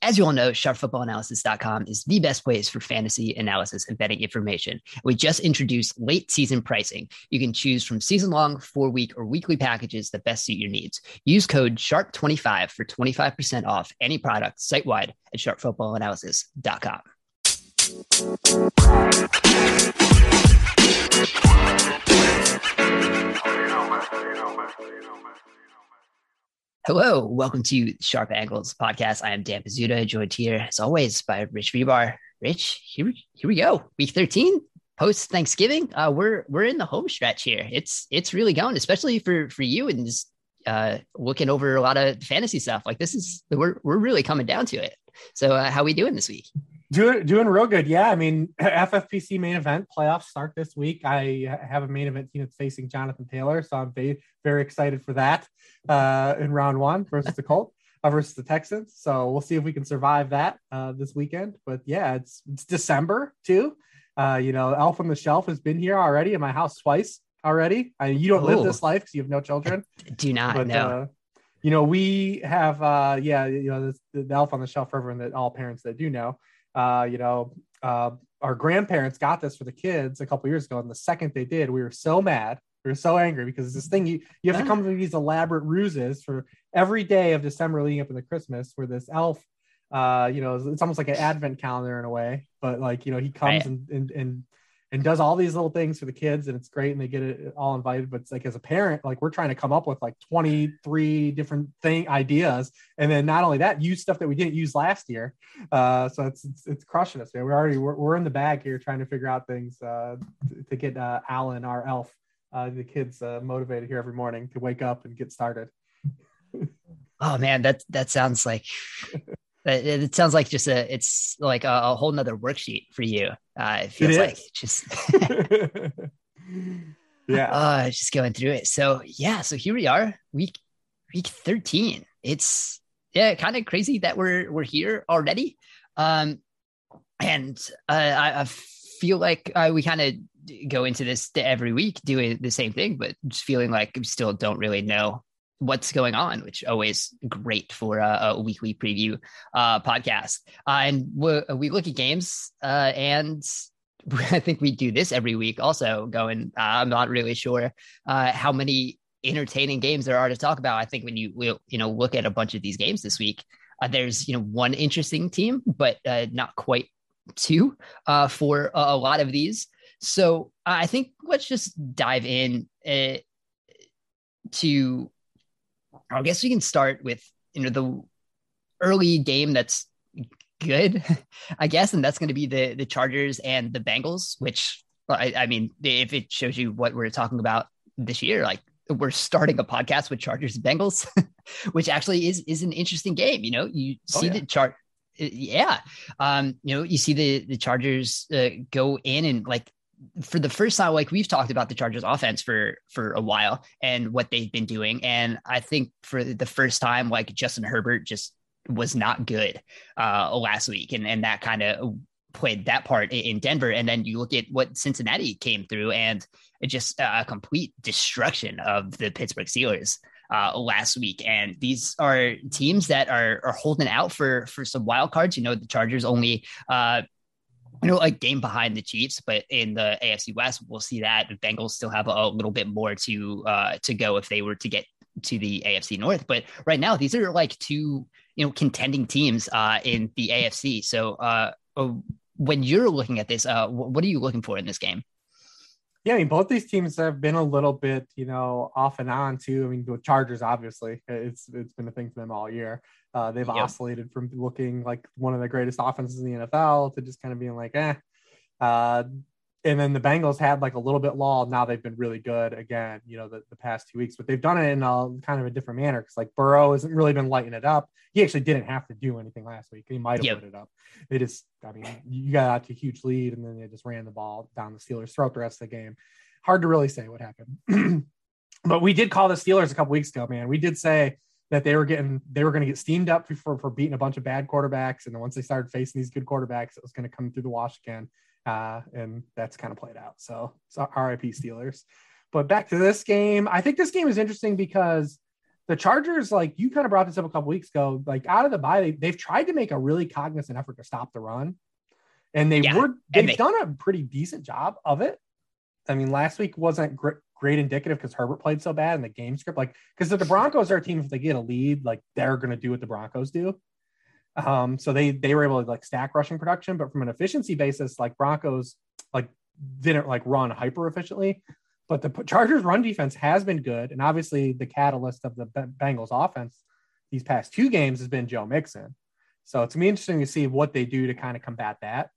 As you all know, sharpfootballanalysis.com is the best place for fantasy analysis and betting information. We just introduced late season pricing. You can choose from season long, four week, or weekly packages that best suit your needs. Use code SHARP25 for 25% off any product site wide at sharpfootballanalysis.com. Hello, welcome to Sharp Angles podcast. I am Dan Pizzuta, joined here as always by Rich Hribar. Rich, here, here we go. Week 13, post Thanksgiving. Uh, we're we're in the home stretch here. It's it's really going, especially for for you and just uh, looking over a lot of fantasy stuff. Like this is we're we're really coming down to it. So uh, how we doing this week? Doing doing real good. Yeah, I mean FFPC main event playoffs start this week. I have a main event team that's facing Jonathan Taylor, so I'm very very excited for that uh, in round one versus the Colts. Uh, versus the Texans. So we'll see if we can survive that uh, this weekend. But yeah, it's it's December too. Uh, you know, Elf on the Shelf has been here already in my house twice already. I, you don't Ooh. live this life because you have no children. I do not but, know. Uh, you know, we have uh, yeah, you know, this, the Elf on the Shelf for everyone that all parents that do know uh, you know, uh, our grandparents got this for the kids a couple years ago, and the second they did, we were so mad, we were so angry because this thing you you have to come up with these elaborate ruses for every day of December leading up into Christmas, where this elf, uh, you know, it's almost like an advent calendar in a way, but like you know, he comes right. and, and and and does all these little things for the kids and it's great and they get it all invited but it's like as a parent like we're trying to come up with like 23 different thing ideas and then not only that use stuff that we didn't use last year uh, so it's, it's, it's crushing us man. We're already we're, we're in the bag here trying to figure out things uh, to, get uh, alan our elf uh, the kids uh, motivated here every morning to wake up and get started. Oh man that that sounds like it, it sounds like just a it's like a, a whole nother worksheet for you uh it feels it like just yeah. Uh just going through it. So yeah so here we are week week 13 it's yeah kind of crazy that we're we're here already. Um and uh, I, I feel like uh, we kind of go into this every week doing the same thing but just feeling like we still don't really know what's going on, which always great for a, a weekly preview uh, podcast. Uh, and we look at games, uh, and I think we do this every week. Also, going, uh, I'm not really sure uh, how many entertaining games there are to talk about. I think when you will, you know, look at a bunch of these games this week, uh, there's you know one interesting team, but not quite two for a, a, lot of these. So I think let's just dive in to I guess we can start with you know the early game that's good, I guess, and that's going to be the the Chargers and the Bengals. Which I, I mean, if it shows you what we're talking about this year, like we're starting a podcast with Chargers and Bengals, which actually is is an interesting game. You know, you oh, see oh, yeah. the chart. Yeah, um, you know, you see the the Chargers uh, go in and like for the first time, like we've talked about the Chargers offense for for a while and what they've been doing, and I think for the first time, like Justin Herbert just was not good uh, last week, and and that kind of played that part in Denver. And then you look at what Cincinnati came through, and it just a complete destruction of the Pittsburgh Steelers. Uh, last week, and these are teams that are are holding out for for some wild cards. You know, the Chargers only uh, you know, like game behind the Chiefs, but in the AFC West, we'll see that the Bengals still have a, a little bit more to uh, to go if they were to get to the AFC North. But right now, these are like two you know contending teams uh, in the AFC. So uh, uh, when you're looking at this, uh, what are you looking for in this game? Yeah, I mean, both these teams have been a little bit, you know, off and on too. I mean, the Chargers, obviously, it's it's been a thing for them all year. Uh, they've yep. oscillated from looking like one of the greatest offenses in the NFL to just kind of being like, eh. Uh, and then the Bengals had like a little bit lull. Now they've been really good again, you know, the, the past two weeks, but they've done it in a kind of a different manner because like Burrow hasn't really been lighting it up. He actually didn't have to do anything last week. He might have yep. lit it up. They just, I mean, you got out to a huge lead and then they just ran the ball down the Steelers throughout the rest of the game. Hard to really say what happened. but we did call the Steelers a couple weeks ago, man. We did say that they were getting they were going to get steamed up for, for beating a bunch of bad quarterbacks. And then once they started facing these good quarterbacks it was going to come through the wash again. Uh, and that's kind of played out. So, so rip steelers. But back to this game i think this game is interesting because the Chargers, like you kind of brought this up a couple weeks ago, like out of the bye, they, have tried to make a really cognizant effort to stop the run, and they yeah, were they've they, done a pretty decent job of it. I mean, last week wasn't great, great indicative because Herbert played so bad in the game script. Like, because if the Broncos are a team, if they get a lead, like they're going to do what the Broncos do. Um, so they they were able to like stack rushing production, but from an efficiency basis, like Broncos like didn't like run hyper efficiently. But the Chargers run defense has been good, and obviously the catalyst of the Bengals offense these past two games has been Joe Mixon. So it's be interesting to see what they do to kind of combat that,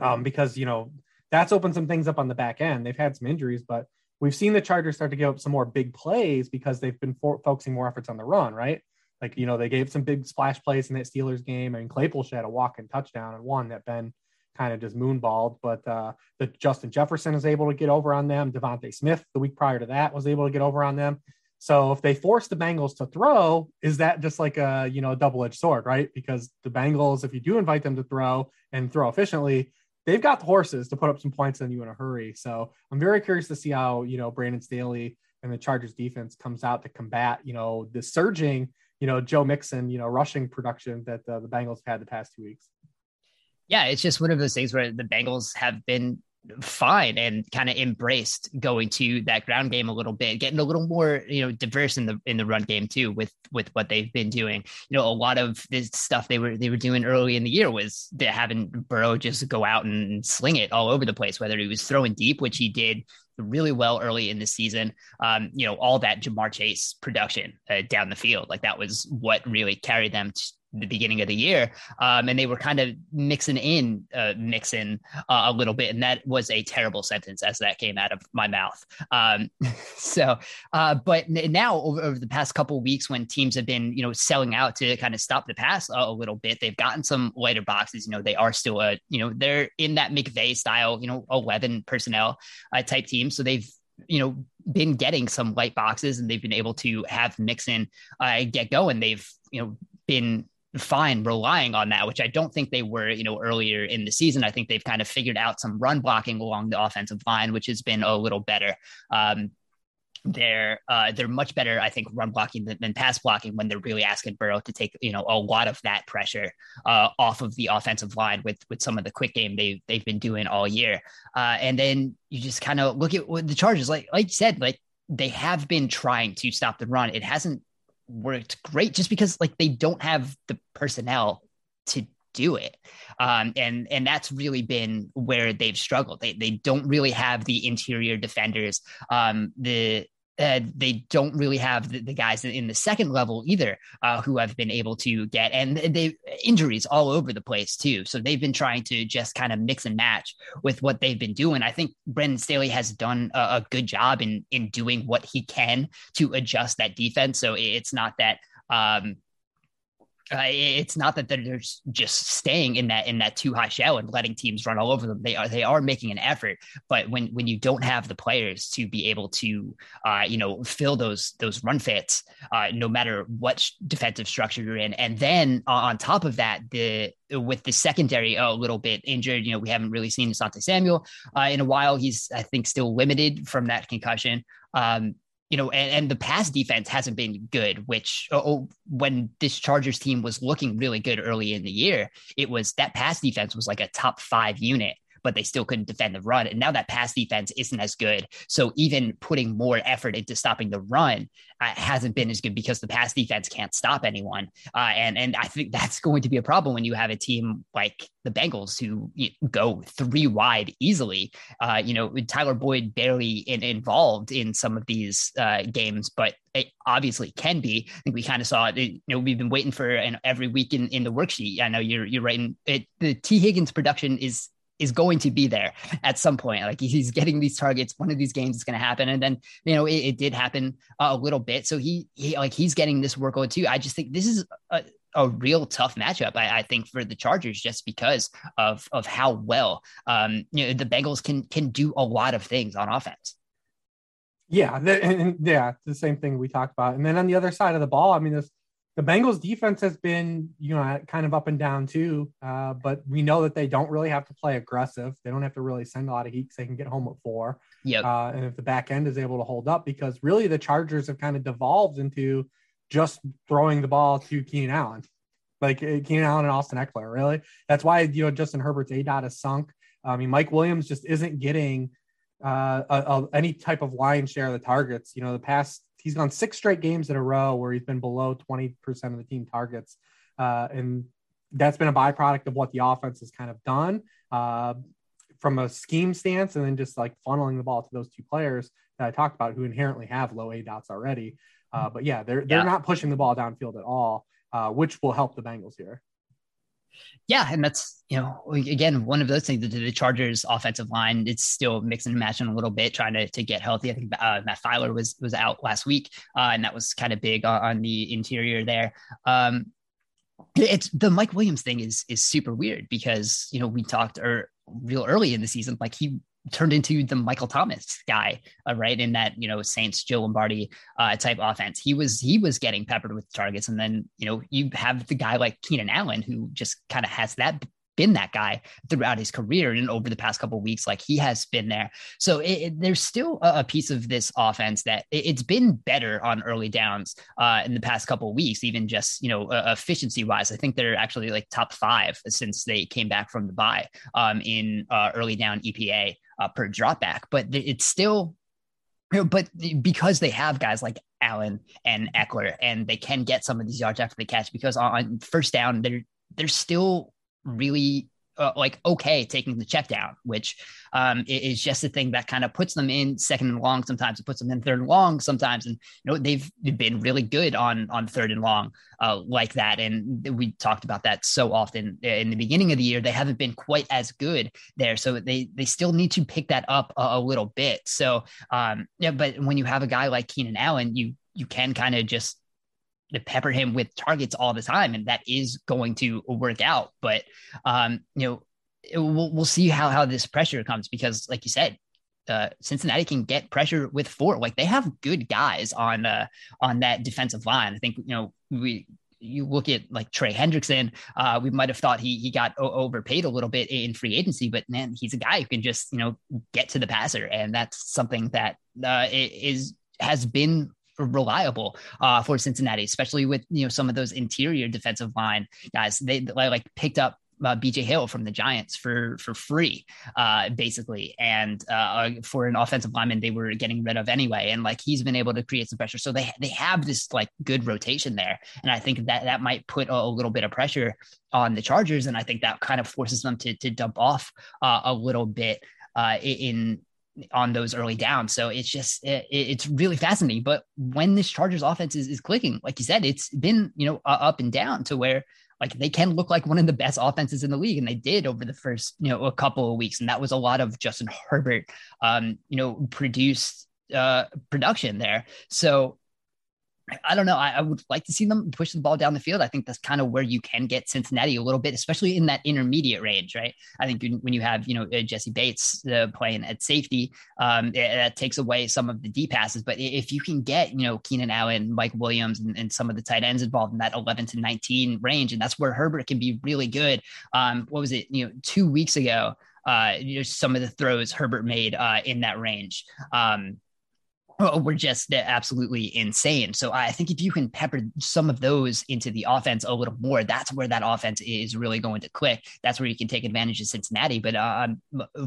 um, because you know that's opened some things up on the back end. They've had some injuries, but we've seen the Chargers start to give up some more big plays because they've been for- focusing more efforts on the run, right? Like, you know, they gave some big splash plays in that Steelers game. I mean, Claypool had a walk and touchdown and one that Ben kind of just moonballed, but uh, the Justin Jefferson is able to get over on them. DeVonta Smith, the week prior to that, was able to get over on them. So if they force the Bengals to throw, is that just like a you know a double edged sword, right? Because the Bengals, if you do invite them to throw and throw efficiently, they've got the horses to put up some points on you in a hurry. So I'm very curious to see how, you know, Brandon Staley and the Chargers defense comes out to combat, you know, the surging, you know, Joe Mixon, you know, rushing production that uh, the Bengals have had the past two weeks. Yeah, it's just one of those things where the Bengals have been fine and kind of embraced going to that ground game a little bit, getting a little more, you know, diverse in the in the run game too with with what they've been doing. You know, a lot of this stuff they were they were doing early in the year was having Burrow just go out and sling it all over the place, whether he was throwing deep, which he did really well early in the season. Um, you know, all that Ja'Marr Chase production uh, down the field, like that was what really carried them the beginning of the year, um, and they were kind of mixing in, uh, mixing uh, a little bit, and that was a terrible sentence as that came out of my mouth. Um, so, uh, but now over, over, the past couple weeks, when teams have been, you know, selling out to kind of stop the pass a, a, little bit, they've gotten some lighter boxes. You know, they are still a, you know, they're in that McVay style, you know, eleven personnel uh, type team, so they've you know been getting some light boxes and they've been able to have Mixon uh, get going. They've you know been fine relying on that, which I don't think they were, you know, earlier in the season. I think they've kind of figured out some run blocking along the offensive line, which has been a little better. Um, they're uh, they're much better, I think, run blocking than, than, pass blocking when they're really asking Burrow to take you know a lot of that pressure uh, off of the offensive line with with some of the quick game they they've been doing all year. Uh, and then you just kind of look at what the Chargers like like you said like they have been trying to stop the run. It hasn't worked great just because like they don't have the personnel to do it. Um, and and that's really been where they've struggled. They they don't really have the interior defenders. Um, the uh, they don't really have the, the, guys in the second level either uh, who have been able to get and they injuries all over the place too. So they've been trying to just kind of mix and match with what they've been doing. I think Brandon Staley has done a, a good job in in doing what he can to adjust that defense. So it's not that um, uh, it's not that they're just staying in that in that too high shell and letting teams run all over them. They are they are making an effort, but when when you don't have the players to be able to uh, you know fill those those run fits, uh, no matter what defensive structure you're in, and then on top of that, the with the secondary a little bit injured, you know we haven't really seen Asante Samuel uh, in a while. He's I think still limited from that concussion. Um, you know, and, and, the pass defense hasn't been good, which oh, oh, when this Chargers team was looking really good early in the year, it was that pass defense was like a top five unit but they still couldn't defend the run. And now that pass defense isn't as good. So even putting more effort into stopping the run uh, hasn't been as good because the pass defense can't stop anyone. Uh, and, and I think that's going to be a problem when you have a team like the Bengals who you know, go three wide easily. Uh, you know, Tyler Boyd barely in, involved in some of these uh, games, but it obviously can be. I think we kind of saw it. You know, we've been waiting for an, every week in, in the worksheet. I know you're you're writing it. The Tee Higgins production is is going to be there at some point. Like he's getting these targets. One of these games is going to happen, and then you know it, it did happen uh, a little bit. So he, he like he's getting this workload too. I just think this is a, a real tough matchup. I, I, think for the Chargers just because of of how well um, you know the Bengals can can do a lot of things on offense. Yeah, the, and, yeah, the same thing we talked about. And then on the other side of the ball, I mean, this the Bengals defense has been, you know, kind of up and down too. Uh, but we know that they don't really have to play aggressive. They don't have to really send a lot of heat because they can get home at four. Yeah. Uh, and if the back end is able to hold up, because really the Chargers have kind of devolved into just throwing the ball to Keenan Allen. Like uh, Keenan Allen and Austin Ekeler. really. That's why you know Justin Herbert's aDOT is sunk. I mean, Mike Williams just isn't getting uh, a, a, any type of line share of the targets. You know, the past he's gone six straight games in a row where he's been below 20% of the team targets. Uh, and that's been a byproduct of what the offense has kind of done uh, from a scheme stance and then just like funneling the ball to those two players that I talked about who inherently have low aDOTs already. Uh, but yeah, they're, they're yeah. not pushing the ball downfield at all, uh, which will help the Bengals here. Yeah, and that's you know again one of those things. The, the Chargers' offensive line it's still mixing and matching a little bit, trying to, to get healthy. I think uh, Matt Feiler was was out last week, uh, and that was kind of big on, on, the interior there. Um, it's the Mike Williams thing is is super weird because you know we talked or er, real early in the season like he turned into the Michael Thomas guy, uh, right? In that you know Saints Joe Lombardi uh, type offense, he was he was getting peppered with targets, and then you know you have the guy like Keenan Allen who just kind of has that been that guy throughout his career and over the past couple weeks like he has been there. So it, it, there's still a, a, piece of this offense that it, has been better on early downs uh, in the past couple weeks even just you know uh, efficiency wise i think they're actually like top five since they came back from the bye um, in uh, early down epa uh, per dropback but it's still you know, but because they have guys like Allen and Ekeler, and they can get some of these yards after they catch, because on first down, they're they're still really uh, like okay taking the check down, which um, is just a thing that kind of puts them in second and long. Sometimes it puts them in third and long. Sometimes, and you know they've been really good on on third and long uh, like that. And we talked about that so often in the beginning of the year. They haven't been quite as good there, so they they still need to pick that up a, a little bit. So um, yeah, but when you have a guy like Keenan Allen, you you can kind of just to pepper him with targets all the time, and that is going to work out. But um, you know, it, we'll we'll see how how this pressure comes because, like you said, uh, Cincinnati can get pressure with four. Like they have good guys on uh, on that defensive line. I think you know we you look at like Trey Hendrickson, uh, we might have thought he he got overpaid a little bit in free agency, but man, he's a guy who can just you know get to the passer, and that's something that uh, is has been reliable uh, for Cincinnati, especially with you know some of those interior defensive line guys. They like picked up uh, BJ Hill from the Giants for for free, uh, basically, and uh, for an offensive lineman they were getting rid of anyway, and like he's been able to create some pressure. So they they have this like good rotation there, and I think that that might put a, a little bit of pressure on the Chargers, and I think that kind of forces them to to dump off uh, a little bit uh, in on those early downs. So it's just it, it's really fascinating. But when this Chargers offense is, is clicking, like you said, it's been you know up and down to where like they can look like one of the best offenses in the league, and they did over the first you know a couple of weeks, and that was a lot of Justin Herbert, um, you know, produced uh, production there. So I don't know. I, I, would like to see them push the ball down the field. I think that's kind of where you can get Cincinnati a little bit, especially in that intermediate range, right? I think when you have, you know, Jessie Bates uh, playing at safety, um, it, that takes away some of the deep passes. But if you can get, you know, Keenan Allen, Mike Williams, and, and, some of the tight ends involved in that 11 to 19 range, and that's where Herbert can be really good. Um, what was it, you know, two weeks ago? Uh, you know, some of the throws Herbert made uh, in that range. Um, were just absolutely insane. So I think if you can pepper some of those into the offense a little more, that's where that offense is really going to click. That's where you can take advantage of Cincinnati. But uh,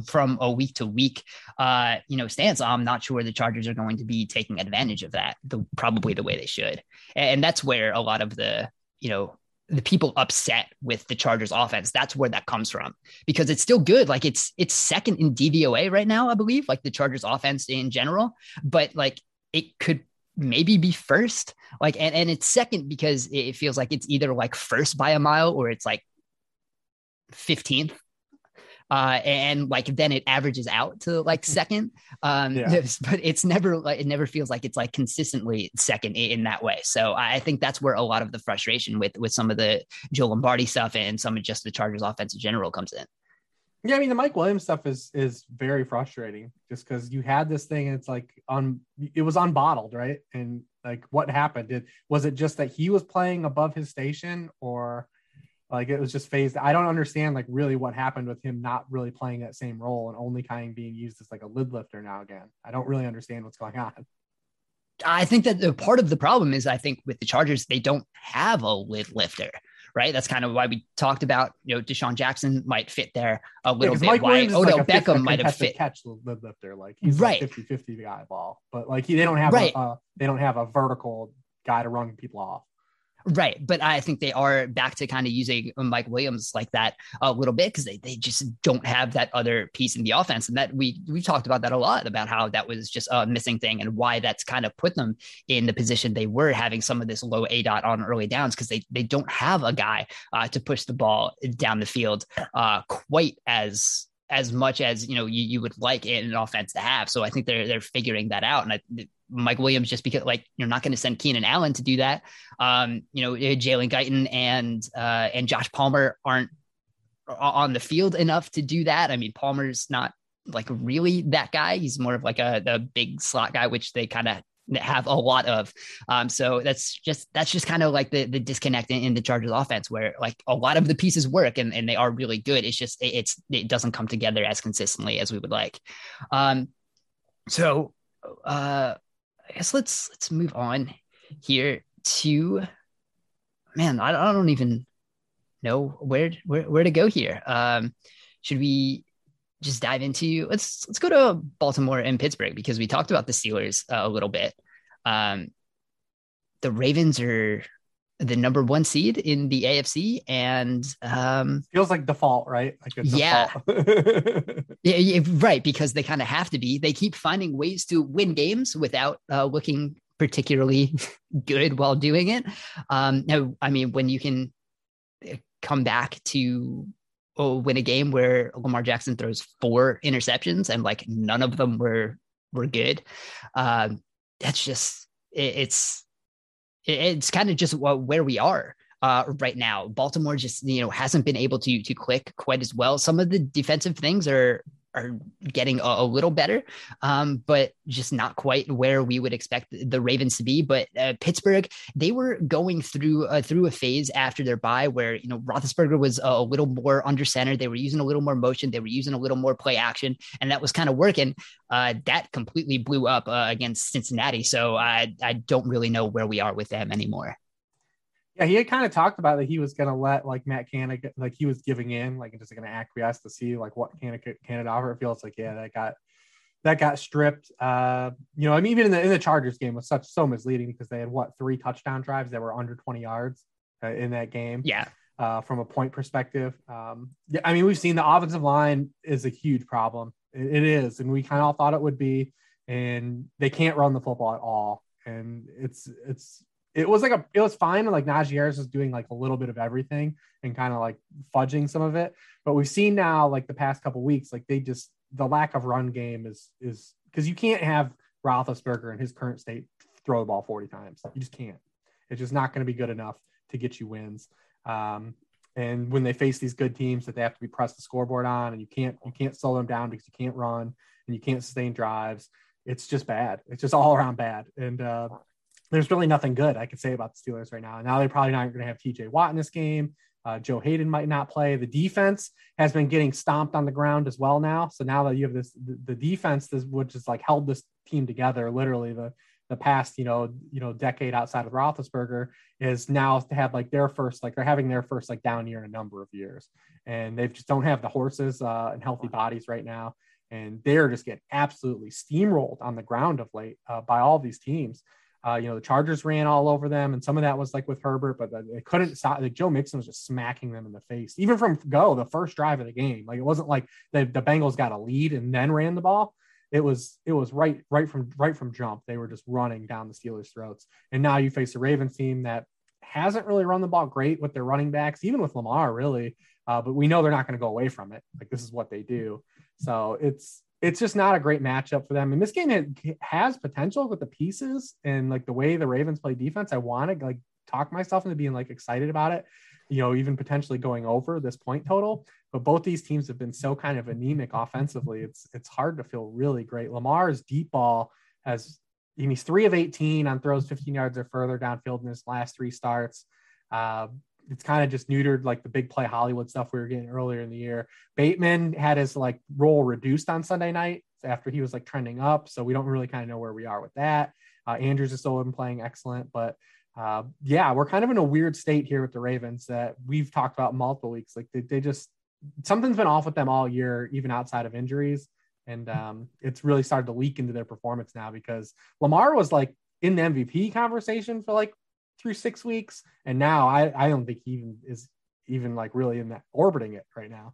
from a week to week, uh, you know, stance, I'm not sure the Chargers are going to be taking advantage of that. The, probably the way they should, and that's where a lot of the you know the people upset with the Chargers offense. That's where that comes from because it's still good. Like it's it's second in DVOA right now, I believe, like the Chargers offense in general, but like it could maybe be first. Like and and it's second because it feels like it's either like first by a mile or it's like 15th uh, and like then it averages out to like hmm. second. Um, yeah. but it's never like it never feels like it's like consistently second in, in, that way. So I think that's where a lot of the frustration with with some of the Joe Lombardi stuff and some of just the Chargers offense in general comes in. Yeah, I mean the Mike Williams stuff is is very frustrating just because you had this thing and it's like on it was unbottled, right? And like what happened? Did was it just that he was playing above his station or like it was just phased. I don't understand like really what happened with him not really playing that same role and only kind of being used as like a lid lifter now again. I don't really understand what's going on. I think that the part of the problem is I think with the Chargers, they don't have a lid lifter right? That's kind of why we talked about, you know, DeSean Jackson might fit there a little yeah, bit. Mike why Odell like Beckham might have fit. Catch the lifter, like he's right. 50 50 guy ball, but like he, they don't have right. a, uh, they don't have a vertical guy to run people off. Right. But I think they are back to kind of using Mike Williams like that a little bit because they, they just don't have that other piece in the offense. And that we we talked about that a lot about how that was just a missing thing and why that's kind of put them in the position they were having some of this low aDOT on early downs because they they don't have a guy uh, to push the ball down the field uh, quite as as much as you know you, you would like in an offense to have. So I think they're they're figuring that out. And I, Mike Williams just because like you're not going to send Keenan Allen to do that. Um, you know, Jalen Guyton and uh, and Josh Palmer aren't on the field enough to do that. I mean, Palmer's not like really that guy. He's more of like a the big slot guy, which they kind of have a lot of. Um, so that's just that's just kind of like the the disconnect in, in, the Chargers offense, where like a lot of the pieces work and, and they are really good. It's just it, it's it doesn't come together as consistently as we would like. Um, so uh, I guess let's let's move on here to man. I, don't even know where where where to go here. Um, should we just dive into let's let's go to Baltimore and Pittsburgh because we talked about the Steelers uh, a little bit. Um, the Ravens are the number one seed in the AFC, and um, feels like default, right? Like yeah, yeah, yeah, right. Because they kind of have to be. They keep finding ways to win games without uh, looking particularly good while doing it. Um, now, I mean, when you can uh, come back to oh, win a game where Lamar Jackson throws four interceptions and like none of them were were good, um, that's just it, it's it's kind of just where we are uh, right now. Baltimore just you know hasn't been able to to click quite as well. Some of the defensive things are are getting a, a little better, um, but just not quite where we would expect the Ravens to be. But uh, Pittsburgh, they were going through uh, through a phase after their bye where you know Roethlisberger was a, a little more under center. They were using a little more motion. They were using a little more play action, and that was kind of working. Uh, that completely blew up uh, against Cincinnati. So I I don't really know where we are with them anymore. Yeah, he had kind of talked about that he was going to let like Matt Canada, like he was giving in, like just going to acquiesce to see like what Canada, Canada offer. It feels like, yeah, that got that got stripped. Uh, you know, I mean, even in the in the Chargers game was such so misleading because they had what three touchdown drives that were under 20 yards uh, in that game. Yeah. Uh, from a point perspective, um, yeah, I mean, we've seen the offensive line is a huge problem. it, it is, and we kind of all thought it would be, and they can't run the football at all. And it's it's it was like a it was fine. Like Najee Harris was doing like a little bit of everything and kind of like fudging some of it. But we've seen now like the past couple weeks, like they just the lack of run game is is because you can't have Roethlisberger in his current state throw the ball 40 times. You just can't. It's just not going to be good enough to get you wins. Um, and when they face these good teams that they have to be pressed the scoreboard on, and you can't you can't slow them down because you can't run and you can't sustain drives. It's just bad. It's just all around bad. And uh, there's really nothing good I could say about the Steelers right now. Now they're probably not going to have TJ Watt in this game. Uh, Joe Haden might not play. The defense has been getting stomped on the ground as well now. So now that you have this, the, the defense, this, which has like held this team together, literally the the past, you know, you know, decade outside of Roethlisberger is now to have like their first, like they're having their first like down year in a number of years, and they just don't have the horses uh, and healthy bodies right now, and they're just getting absolutely steamrolled on the ground of late uh, by all these teams. Uh, you know, the Chargers ran all over them, and some of that was like with Herbert, but they couldn't stop. Like Joe Mixon was just smacking them in the face, even from go the first drive of the game. Like it wasn't like the, the Bengals got a lead and then ran the ball. It was it was right right from right from jump. They were just running down the Steelers' throats. And now you face a Ravens team that hasn't really run the ball great with their running backs, even with Lamar, really. Uh, but we know they're not going to go away from it. Like this is what they do. So it's it's just not a great matchup for them. And this game has potential with the pieces and like the way the Ravens play defense. I want to like talk myself into being like excited about it, you know, even potentially going over this point total. But both these teams have been so kind of anemic offensively. It's it's hard to feel really great. Lamar's deep ball has he's three of 18 on throws 15 yards or further downfield in his last three starts. Uh, it's kind of just neutered like the big play Hollywood stuff we were getting earlier in the year. Bateman had his like role reduced on Sunday night after he was like trending up. So we don't really kind of know where we are with that. Uh, Andrews has still been playing excellent, but uh, yeah, we're kind of in a weird state here with the Ravens that we've talked about multiple weeks. Like they, they just something's been off with them all year, even outside of injuries, and um, it's really started to leak into their performance now because Lamar was like in the MVP conversation for like through six weeks, and now I I don't think he even is even like really in that orbiting it right now.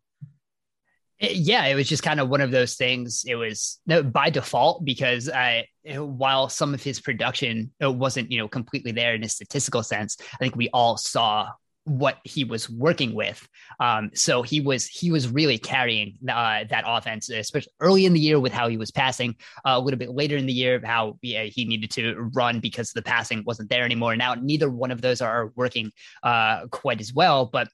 Yeah, it was just kind of one of those things. It was no, by default because I, while some of his production uh, wasn't, you know, completely there in a statistical sense, I think we all saw what he was working with. Um, so he was he was really carrying uh, that offense, especially early in the year with how he was passing. Uh, a little bit later in the year, how yeah, he needed to run because the passing wasn't there anymore. Now neither one of those are working uh, quite as well, but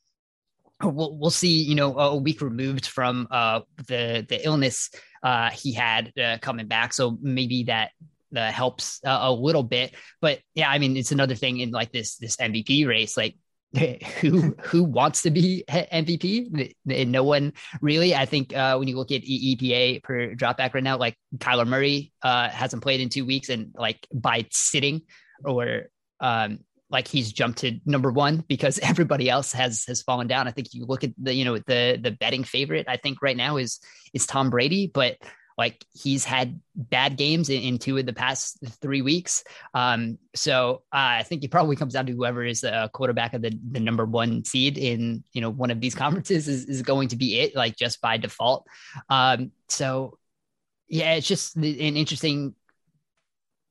we'll we'll see. You know, a week removed from uh, the the illness uh, he had uh, coming back, so maybe that helps uh, a little bit. But yeah, I mean, it's another thing in like this this MVP race, like. who who wants to be MVP? No one really. I think uh, when you look at EPA per dropback right now, like Kyler Murray uh, hasn't played in two weeks, and like by sitting or um, like he's jumped to number one because everybody else has has fallen down. I think you look at the you know the the betting favorite. I think right now is is Tom Brady, but like he's had bad games in, in two of the past three weeks. Um, so uh, I think it probably comes down to whoever is the quarterback of the the number one seed in you know one of these conferences is is going to be it, like just by default. Um, so yeah, it's just an interesting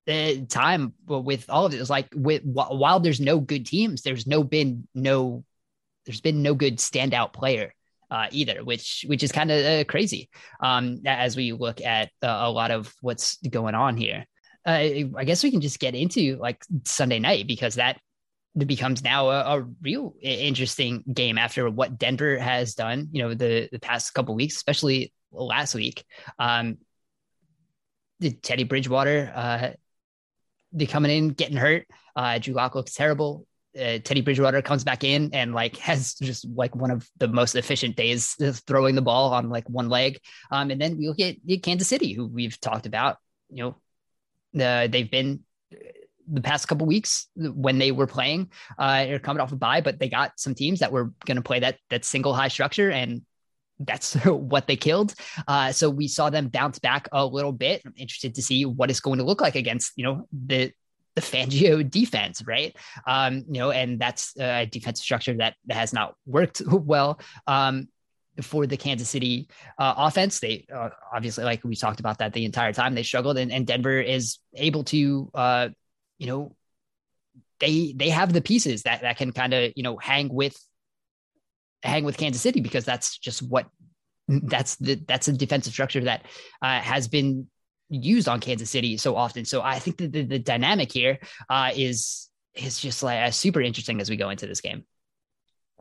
the time with all of it is like with while there's no good teams, there's no been no there's been no good standout player uh, either, which which is kind of uh, crazy um, as we look at uh, a lot of what's going on here. Uh, I guess we can just get into like Sunday night because that becomes now a, a, real interesting game after what Denver has done. You know, the the past couple weeks, especially last week. Um, Teddy Bridgewater uh, coming in, getting hurt. Uh, Drew Lock looks terrible. Uh, Teddy Bridgewater comes back in and like has just like one of the most efficient days throwing the ball on like one leg. Um, and then we look at Kansas City, who we've talked about. You know, the, they've been the past couple weeks when they were playing, uh, they're coming off a bye, but they got some teams that were going to play that that single high structure, and that's what they killed. Uh, so we saw them bounce back a little bit. I'm interested to see what it's going to look like against, you know, the the Fangio defense, right? Um, you know, and that's a defensive structure that has not worked well. Um, for the Kansas City uh, offense. They uh, obviously, like we talked about that the entire time, they struggled, and, and Denver is able to, uh, you know, they they have the pieces that that can kind of you know hang with hang with Kansas City because that's just what that's the that's a defensive structure that uh, has been used on Kansas City so often. So I think that the, the dynamic here uh, is is just like uh, super interesting as we go into this game.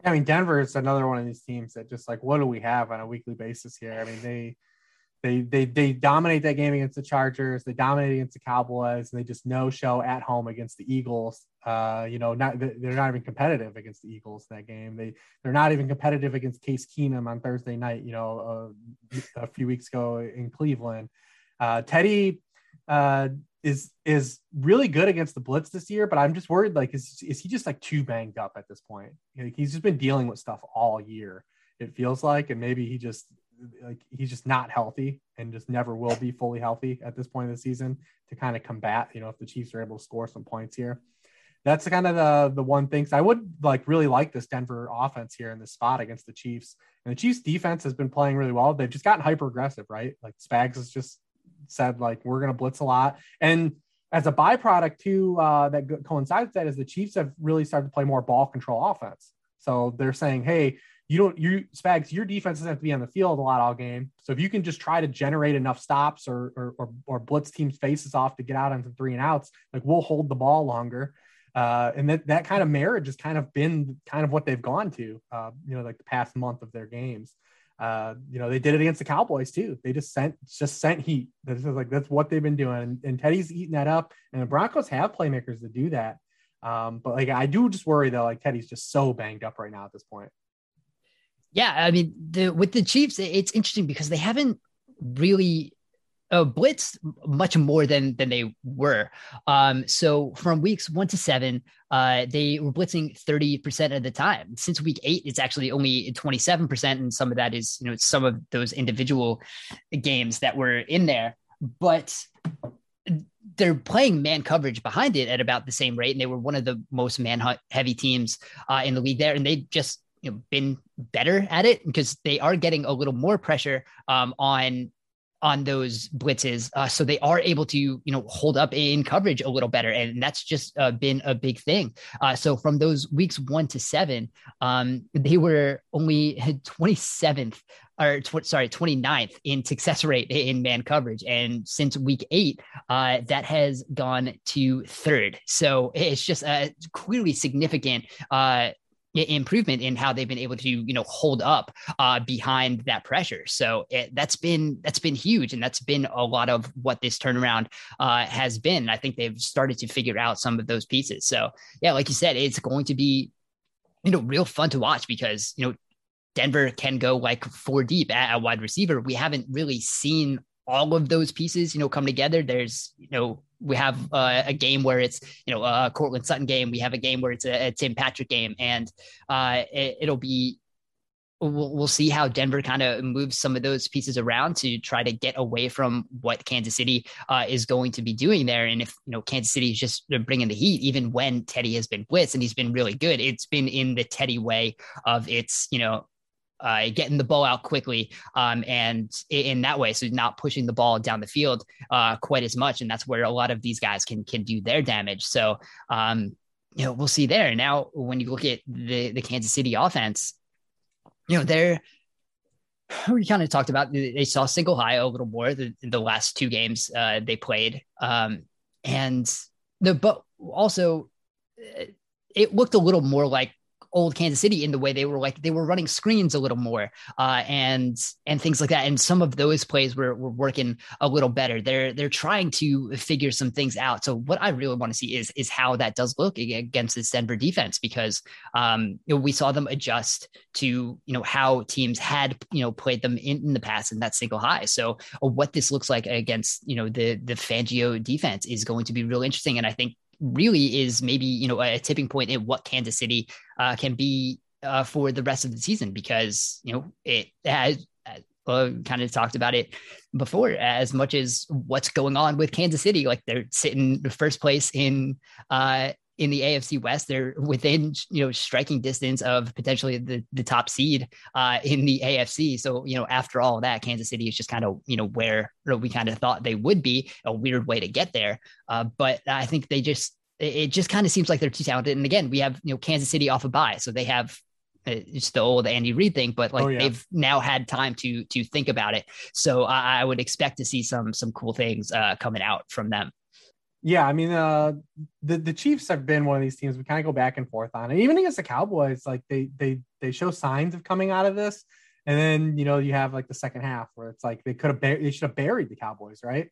I mean, Denver is another one of these teams that just like, what do we have on a weekly basis here? I mean, they they they they dominate that game against the Chargers. They dominate against the Cowboys, and they just no show at home against the Eagles. Uh, you know, not they're not even competitive against the Eagles in that game. They they're not even competitive against Case Keenum on Thursday night. You know, uh, a few weeks ago in Cleveland. Uh, Teddy uh, is is really good against the blitz this year, but I'm just worried like is is he just like too banged up at this point? Like, he's just been dealing with stuff all year. It feels like, and maybe he just like he's just not healthy and just never will be fully healthy at this point of the season to kind of combat, you know, if the Chiefs are able to score some points here. That's kind of the the one thing. I would like really like this Denver offense here in this spot against the Chiefs. And the Chiefs defense has been playing really well. They've just gotten hyper aggressive, right? Like Spags has just said like we're going to blitz a lot. And as a byproduct too, uh, that coincides with that is the Chiefs have really started to play more ball control offense. So they're saying, hey, you don't you Spags, your defense doesn't have to be on the field a lot all game. So if you can just try to generate enough stops or or or, or blitz teams faces off to get out onto three and outs, like we'll hold the ball longer. Uh, and that that kind of marriage has kind of been kind of what they've gone to, uh, you know, like the past month of their games. Uh, you know, they did it against the Cowboys too. They just sent just sent heat. This is like that's what they've been doing, and, and Teddy's eating that up. And the Broncos have playmakers to do that. Um, but like I do just worry though, like Teddy's just so banged up right now at this point. Yeah, I mean, the with the Chiefs, it's interesting because they haven't really uh, blitz much more than than they were. Um, so from weeks one to seven, uh, they were blitzing 30% of the time. Since week eight, it's actually only 27%. And some of that is, you know, some of those individual games that were in there. But they're playing man coverage behind it at about the same rate. And they were one of the most man heavy teams uh, in the league there. And they just, you know, been better at it because they are getting a little more pressure um, on on those blitzes. Uh, so they are able to, you know, hold up in coverage a little better. And that's just uh, been a big thing. Uh, so from those weeks one to seven, um, they were only 27th or tw- sorry, 29th in success rate in man coverage. And since week eight, uh, that has gone to third. So it's just a clearly significant uh, improvement in how they've been able to you know hold up uh, behind that pressure. So it, that's been that's been huge and that's been a lot of what this turnaround uh, has been. I think they've started to figure out some of those pieces. So yeah like you said it's going to be you know real fun to watch because you know denver can go like four deep at a wide receiver. We haven't really seen all of those pieces you know come together there's you know we have uh, a game where it's you know a Courtland Sutton game. We have a game where it's a, a Tim Patrick game, and uh, it, will be. We'll, we'll see how Denver kind of moves some of those pieces around to try to get away from what Kansas City uh, is going to be doing there. And if you know Kansas City is just bringing the heat, even when Teddy has been blitzed and he's been really good, it's been in the Teddy way of it's you know uh, getting the ball out quickly um, and in that way so not pushing the ball down the field uh, quite as much and that's where a lot of these guys can can do their damage. So um, you know we'll see there. Now when you look at the the Kansas City offense you know they're we kind of talked about they saw single high a little more the, the last two games uh, they played um, and the but also it looked a little more like old Kansas City in the way they were like they were running screens a little more uh, and and things like that. And some of those plays were, were working a little better. They're they're trying to figure some things out. So what I really want to see is is how that does look against this Denver defense because um, you know, we saw them adjust to you know how teams had you know played them in, in the past in that single high. So uh, what this looks like against you know the the Fangio defense is going to be really interesting. And I think really is maybe you know a tipping point in what Kansas City uh, can be uh, for the rest of the season because you know it has uh, kind of talked about it before as much as what's going on with Kansas City like they're sitting the first place in uh in the AFC West. They're within you know striking distance of potentially the the top seed uh, in the AFC. So you know after all that, Kansas City is just kind of you know where we kind of thought they would be. A weird way to get there, uh, but I think they just it just kind of seems like they're too talented. And again, we have you know Kansas City off a bye, so they have uh, it's the old Andy Reid thing, but like oh, yeah. they've now had time to to think about it. So I, I would expect to see some some cool things uh, coming out from them. Yeah, I mean, uh, the the Chiefs have been one of these teams we kind of go back and forth on. And even against the Cowboys, like they they they show signs of coming out of this, and then you know you have like the second half where it's like they could have they should have buried the Cowboys, right?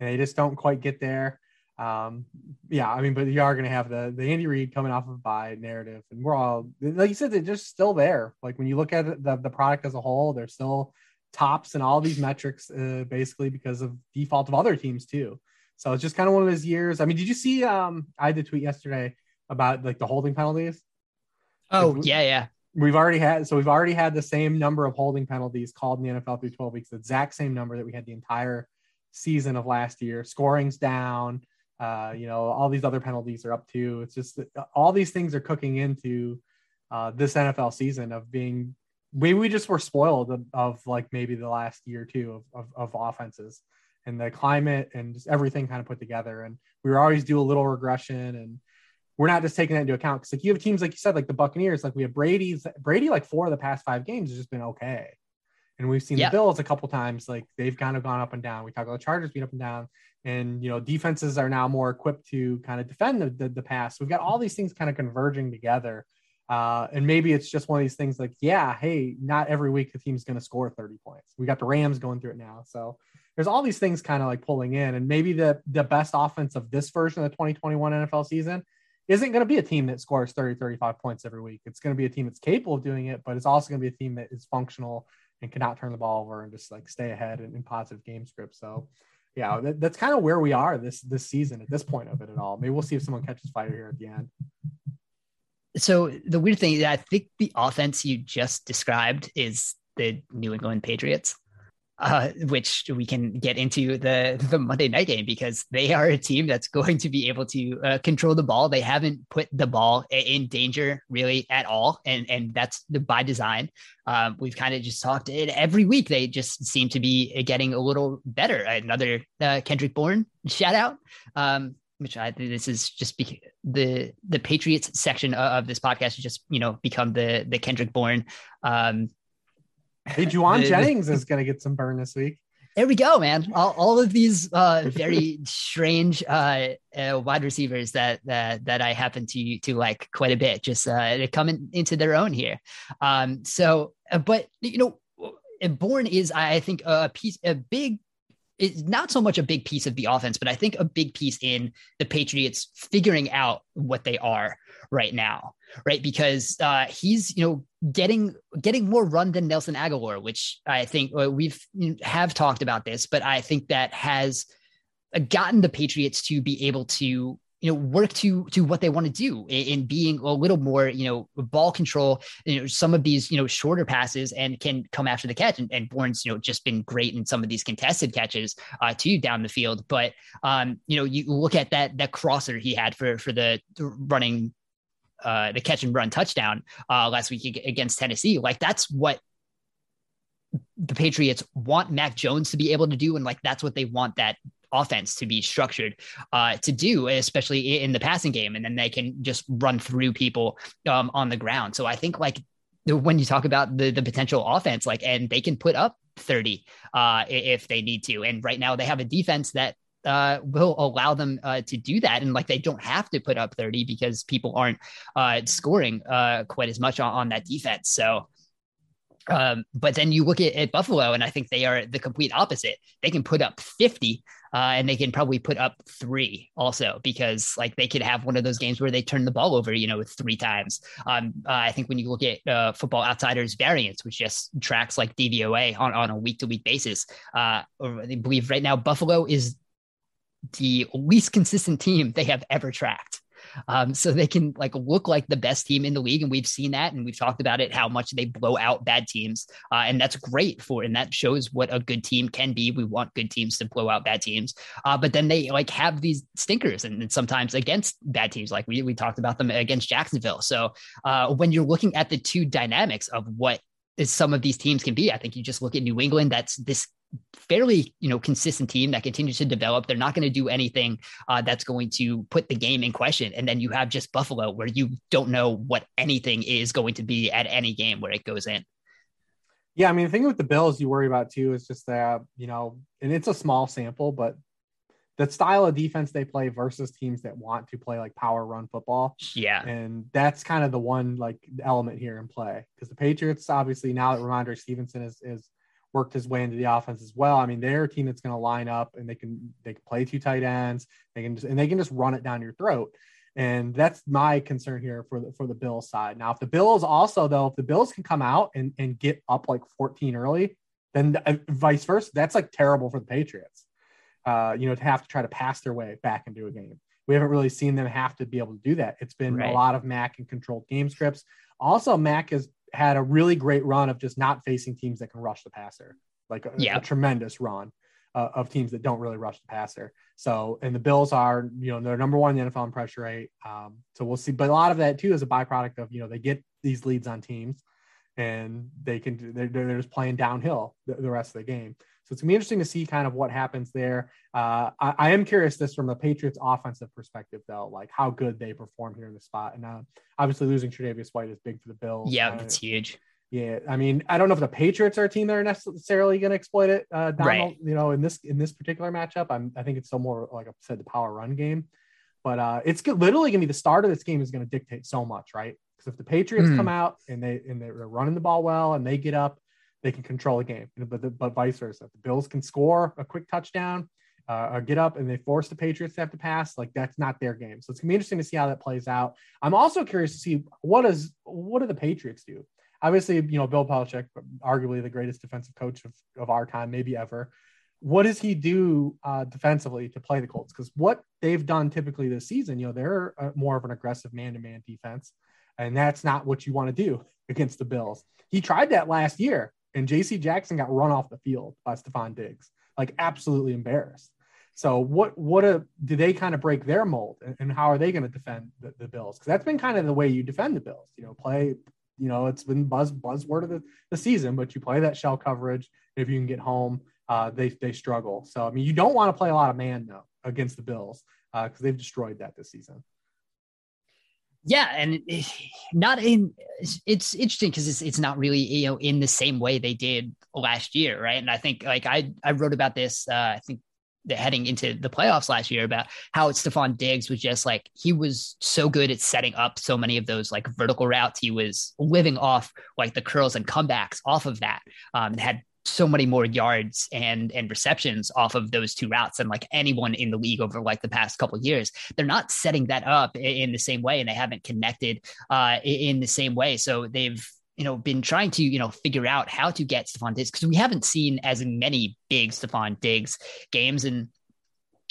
And they just don't quite get there. Um, yeah, I mean, but you are going to have the the Andy Reid coming off of by narrative, and we're all like you said, they're just still there. Like when you look at the the product as a whole, they're still tops in all these metrics, uh, basically because of default of other teams too. So it's just kind of one of those years. I mean, did you see? Um, I did tweet yesterday about like the holding penalties. Oh we, yeah, yeah. We've already had so we've already had the same number of holding penalties called in the NFL through 12 weeks, the exact same number that we had the entire season of last year. Scoring's down. Uh, you know, all these other penalties are up too. It's just all these things are cooking into uh, this NFL season of being maybe we just were spoiled of, of like maybe the last year or two of, of, of offenses and the climate and just everything kind of put together. And we were always do a little regression and we're not just taking that into account because like you have teams like you said, like the Buccaneers, like we have Brady's Brady, like four of the past five games has just been okay. And we've seen yeah. the Bills a couple times, like they've kind of gone up and down. We talk about the Chargers being up and down, and you know, defenses are now more equipped to kind of defend the, the, the pass. We've got all these things kind of converging together. Uh, and maybe it's just one of these things like, yeah, hey, not every week the team's going to score 30 points. We got the Rams going through it now. So there's all these things kind of like pulling in, and maybe the the best offense of this version of the 2021 NFL season isn't going to be a team that scores 30, 35 points every week. It's going to be a team that's capable of doing it, but it's also going to be a team that is functional and cannot turn the ball over and just like stay ahead in, in positive game script. So yeah, that, that's kind of where we are this this season at this point of it at all. Maybe we'll see if someone catches fire here at the end. So the weird thing, I think the offense you just described is the New England Patriots uh, which we can get into the the Monday night game because they are a team that's going to be able to uh, control the ball. They haven't put the ball in danger really at all, and and that's by design. Um, we've kind of just talked it every week. They just seem to be getting a little better. Another uh, Kendrick Bourne shout out. Um, which I this is just be, the the Patriots section of, this podcast has just you know become the the Kendrick Bourne um, Hey, Jauan Jennings is going to get some burn this week. There we go, man. All, all of these uh, very strange uh, uh, wide receivers that that that I happen to to like quite a bit, just uh, coming into their own here. Um, so, uh, but you know, Bourne is I think a piece, a big it's not so much a big piece of the offense, but I think a big piece in the Patriots figuring out what they are right now, right? Because uh, he's you know getting getting more run than Nelson Agholor, which I think uh, we've have talked about this, but I think that has gotten the Patriots to be able to you know work to to what they want to do in, in, being a little more you know ball control you know some of these you know shorter passes and can come after the catch and, and Bourne's you know just been great in some of these contested catches uh to down the field but um you know you look at that that crosser he had for for the running uh the catch and run touchdown uh last week against Tennessee like that's what the Patriots want Mac Jones to be able to do, and like that's what they want that offense to be structured uh, to do, especially in the passing game, and then they can just run through people um, on the ground. So I think like when you talk about the the potential offense, like and they can put up 30 uh, if they need to. And right now they have a defense that uh, will allow them uh, to do that. And like they don't have to put up 30 because people aren't uh, scoring uh, quite as much on, on that defense. So um, but then you look at, at, Buffalo, and I think they are the complete opposite. They can put up 50, uh, and they can probably put up three also because like they could have one of those games where they turn the ball over, you know, three times. Um, uh, I think when you look at uh, Football Outsiders variance, which just tracks like DVOA on, on a week to week basis, uh, I believe right now Buffalo is the least consistent team they have ever tracked um, so they can like look like the best team in the league. And we've seen that, and we've talked about it how much they blow out bad teams, uh, and that's great for, and that shows what a good team can be. We want good teams to blow out bad teams, uh, but then they like have these stinkers, and, and, sometimes against bad teams, like we we talked about them against Jacksonville. So uh, when you're looking at the two dynamics of what some of these teams can be. I think you just look at New England. That's this fairly you know consistent team that continues to develop. They're not going to do anything uh, that's going to put the game in question. And then you have just buffalo where you don't know what anything is going to be at any game where it goes in. Yeah i mean the thing with the bills you worry about too is just that you know and it's a small sample but the style of defense they play versus teams that want to play like power run football. Yeah. And that's kind of the one like element here in play. Because the patriots obviously now that Rhamondre Stevenson is is worked his way into the offense as well. I mean, they're a team that's going to line up and they can they can play two tight ends. They can just and they can just run it down your throat. And that's my concern here for the for the Bills side. Now, if the Bills also though, if the Bills can come out and, and get up like 14 early, then uh, vice versa, that's like terrible for the Patriots. Uh, you know, to have to try to pass their way back into a game. We haven't really seen them have to be able to do that. It's been right. a lot of Mac and controlled game scripts. Also, Mac has had a really great run of just not facing teams that can rush the passer, like a, yeah. a tremendous run uh, of teams that don't really rush the passer. So, and the Bills are, you know, they're number one in the NFL in pressure rate. Um, so we'll see. But a lot of that too is a byproduct of, you know, they get these leads on teams and they can, they're, they're just playing downhill the, the rest of the game. So it's gonna be interesting to see kind of what happens there. Uh, I, I, am curious this from the Patriots offensive perspective though, like how good they perform here in the spot. And uh, obviously losing Tre'Davious White is big for the Bills. Yeah, it's huge. Yeah, I mean, I don't know if the Patriots are a team that are necessarily going to exploit it. Uh, Donald, right. you know, in this in this particular matchup, I'm I think it's still more like I said, the power run game. But uh, it's literally going to be the start of this game is going to dictate so much, right? Because if the Patriots mm. come out and they and they're running the ball well and they get up they can control the game. But, but vice versa. The Bills can score a quick touchdown, uh, or get up and they force the Patriots to have to pass, like that's not their game. So it's gonna be interesting to see how that plays out. I'm also curious to see what does what do the Patriots do? Obviously, you know, Bill Belichick, arguably the greatest defensive coach of, of our time, maybe ever. what does he do uh, defensively to play the Colts? Because what they've done typically this season, you know, they're uh, more of an aggressive man-to-man defense, and that's not what you want to do against the Bills. He tried that last year, and J.C. Jackson got run off the field by Stefon Diggs, like absolutely embarrassed. So what what a, do they kind of break their mold, and, and how are they going to defend the, the Bills? Because that's been kind of the way you defend the Bills. You know, play. You know, it's been buzz buzzword of the, the season, but you play that shell coverage if you can get home uh, they they struggle. So I mean, you don't want to play a lot of man though against the Bills because uh, they've destroyed that this season. Yeah, and not in. It's interesting because it's it's not really you know in the same way they did last year, right? And I think like I I wrote about this. Uh, I think the heading into the playoffs last year about how Stefon Diggs was just like he was so good at setting up so many of those like vertical routes. He was living off like the curls and comebacks off of that, um, and had so many more yards and and receptions off of those two routes than like anyone in the league over like the past couple years. They're not setting that up in the same way, and they haven't connected uh, in the same way. So they've you know been trying to you know figure out how to get Stefon Diggs because we haven't seen as many big Stefon Diggs games and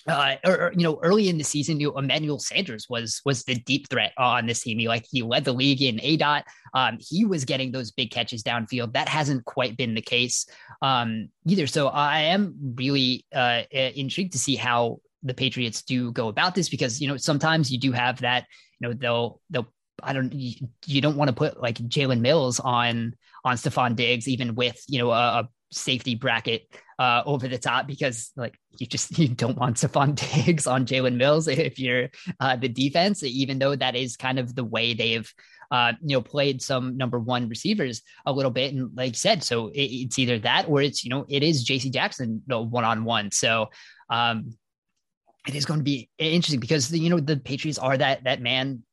uh, or, or, you know, early in the season, you know, Emmanuel Sanders was was the deep threat on this team. He like he led the league in aDOT. Um, he was getting those big catches downfield. That hasn't quite been the case um, either. So I am really uh, intrigued to see how the Patriots do go about this because you know sometimes you do have that. You know, they'll they'll I don't you, you don't want to put like Jalen Mills on on Stefon Diggs even with you know a, a safety bracket uh, over the top because like you just you don't want Stefon Diggs on Jalen Mills if you're uh, the defense, even though that is kind of the way they've uh, you know played some number one receivers a little bit. And like you said, so it, it's either that or it's you know it is J.C. Jackson one on one. So um, it is going to be interesting because the, you know the Patriots are that that man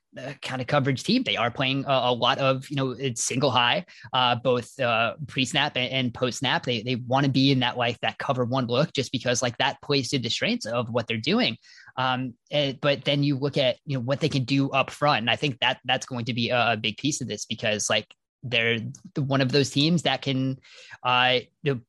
kind of coverage team. They are playing a, a, lot of, you know, it's single high, uh, both uh, pre-snap and, and post-snap. They they want to be in that like that cover one look just because like that plays to the strengths of what they're doing. Um, and, eh, but then you look at you know what they can do up front, and I think that that's going to be a, a big piece of this because like they're one of those teams that can uh,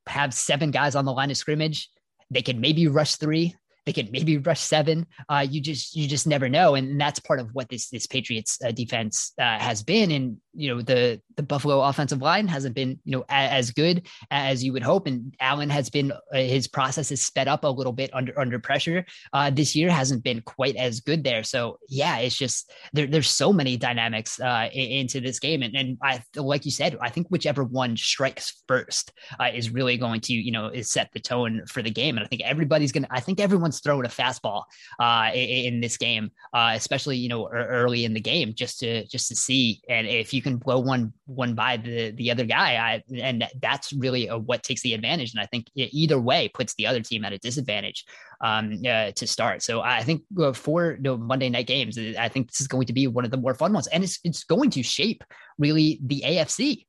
have seven guys on the line of scrimmage. They can maybe rush three they could maybe rush seven. Uh, you just you just never know, and that's part of what this this Patriots uh, defense uh, has been. And you know the the Buffalo offensive line hasn't been you know as good as you would hope. And Allen has been uh, his process is sped up a little bit under under pressure. Uh, this year hasn't been quite as good there. So yeah, it's just there, there's so many dynamics uh, into this game, and and I like you said, I think whichever one strikes first is really going to you know is set the tone for the game. And I think everybody's gonna. I think everyone's throwing a fastball uh, in, in, this game, uh, especially you know early in the game, just to just to see and if you can blow one one by the the other guy, I, and that's really a, what takes the advantage. And I think either way puts the other team at a disadvantage um, uh, to start. So I think uh, for know, Monday night games, I think this is going to be one of the more fun ones, and it's it's going to shape really the AFC.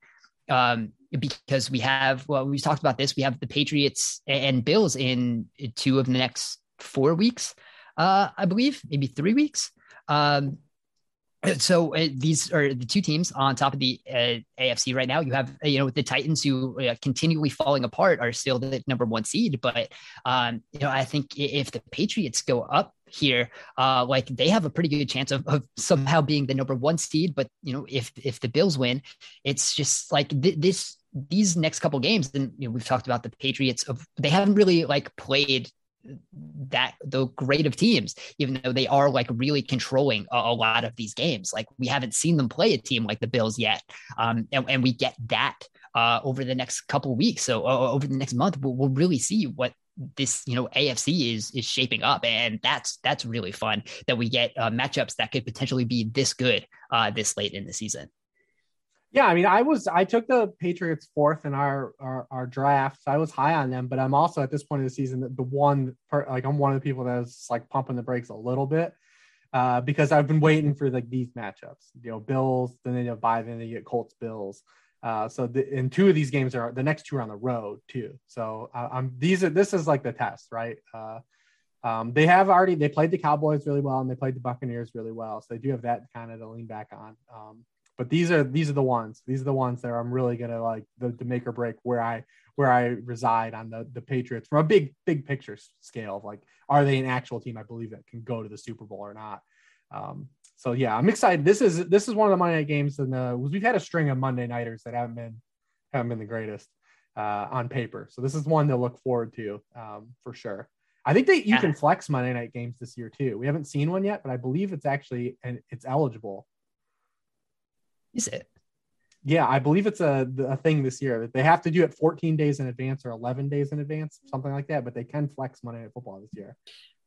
Um, because we have well we talked about this we have the patriots and bills in two of the next four weeks, uh, I believe, maybe three weeks. Um, so uh, these are the two teams on top of the uh, AFC right now. You have uh, you know the Titans who uh, continually falling apart are still the number one seed, but um, you know I think if the Patriots go up here, uh, like they have a pretty good chance of, of somehow being the number one seed. But you know if if the Bills win, it's just like th- this these next couple games. And you know, we've talked about the Patriots of they haven't really like played that the grade of teams, even though they are like really controlling a, a, lot of these games. Like we haven't seen them play a team like the Bills yet, um, and, and we get that uh, over the next couple weeks. So uh, over the next month, we'll, we'll really see what this you know AFC is is shaping up, and that's that's really fun that we get uh, matchups that could potentially be this good uh, this late in the season. Yeah, I mean, I was I took the Patriots fourth in our our, our draft. So I was high on them, but I'm also at this point of the season the one like I'm one of the people that's like pumping the brakes a little bit uh, because I've been waiting for like these matchups. You know, Bills, then they have bye, then they get Colts, Bills. Uh, so and two of these games are the next two are on the road too. So uh, I'm these are this is like the test, right? Uh, um, they have already they played the Cowboys really well and they played the Buccaneers really well, so they do have that kind of to lean back on. Um, but these are these are the ones. These are the ones that I'm really gonna like the, the make or break where I where I reside on the the Patriots from a big big picture scale of like are they an actual team I believe that can go to the Super Bowl or not. Um, so yeah, I'm excited. This is this is one of the Monday night games, and uh, we've had a string of Monday nighters that haven't been haven't been the greatest uh, on paper. So this is one to look forward to um, for sure. I think that you yeah. can flex Monday night games this year too. We haven't seen one yet, but I believe it's actually and it's eligible. Is it? Yeah, I believe it's a, a thing this year. They have to do it 14 days in advance or 11 days in advance, something like that. But they can flex Monday Night Football this year.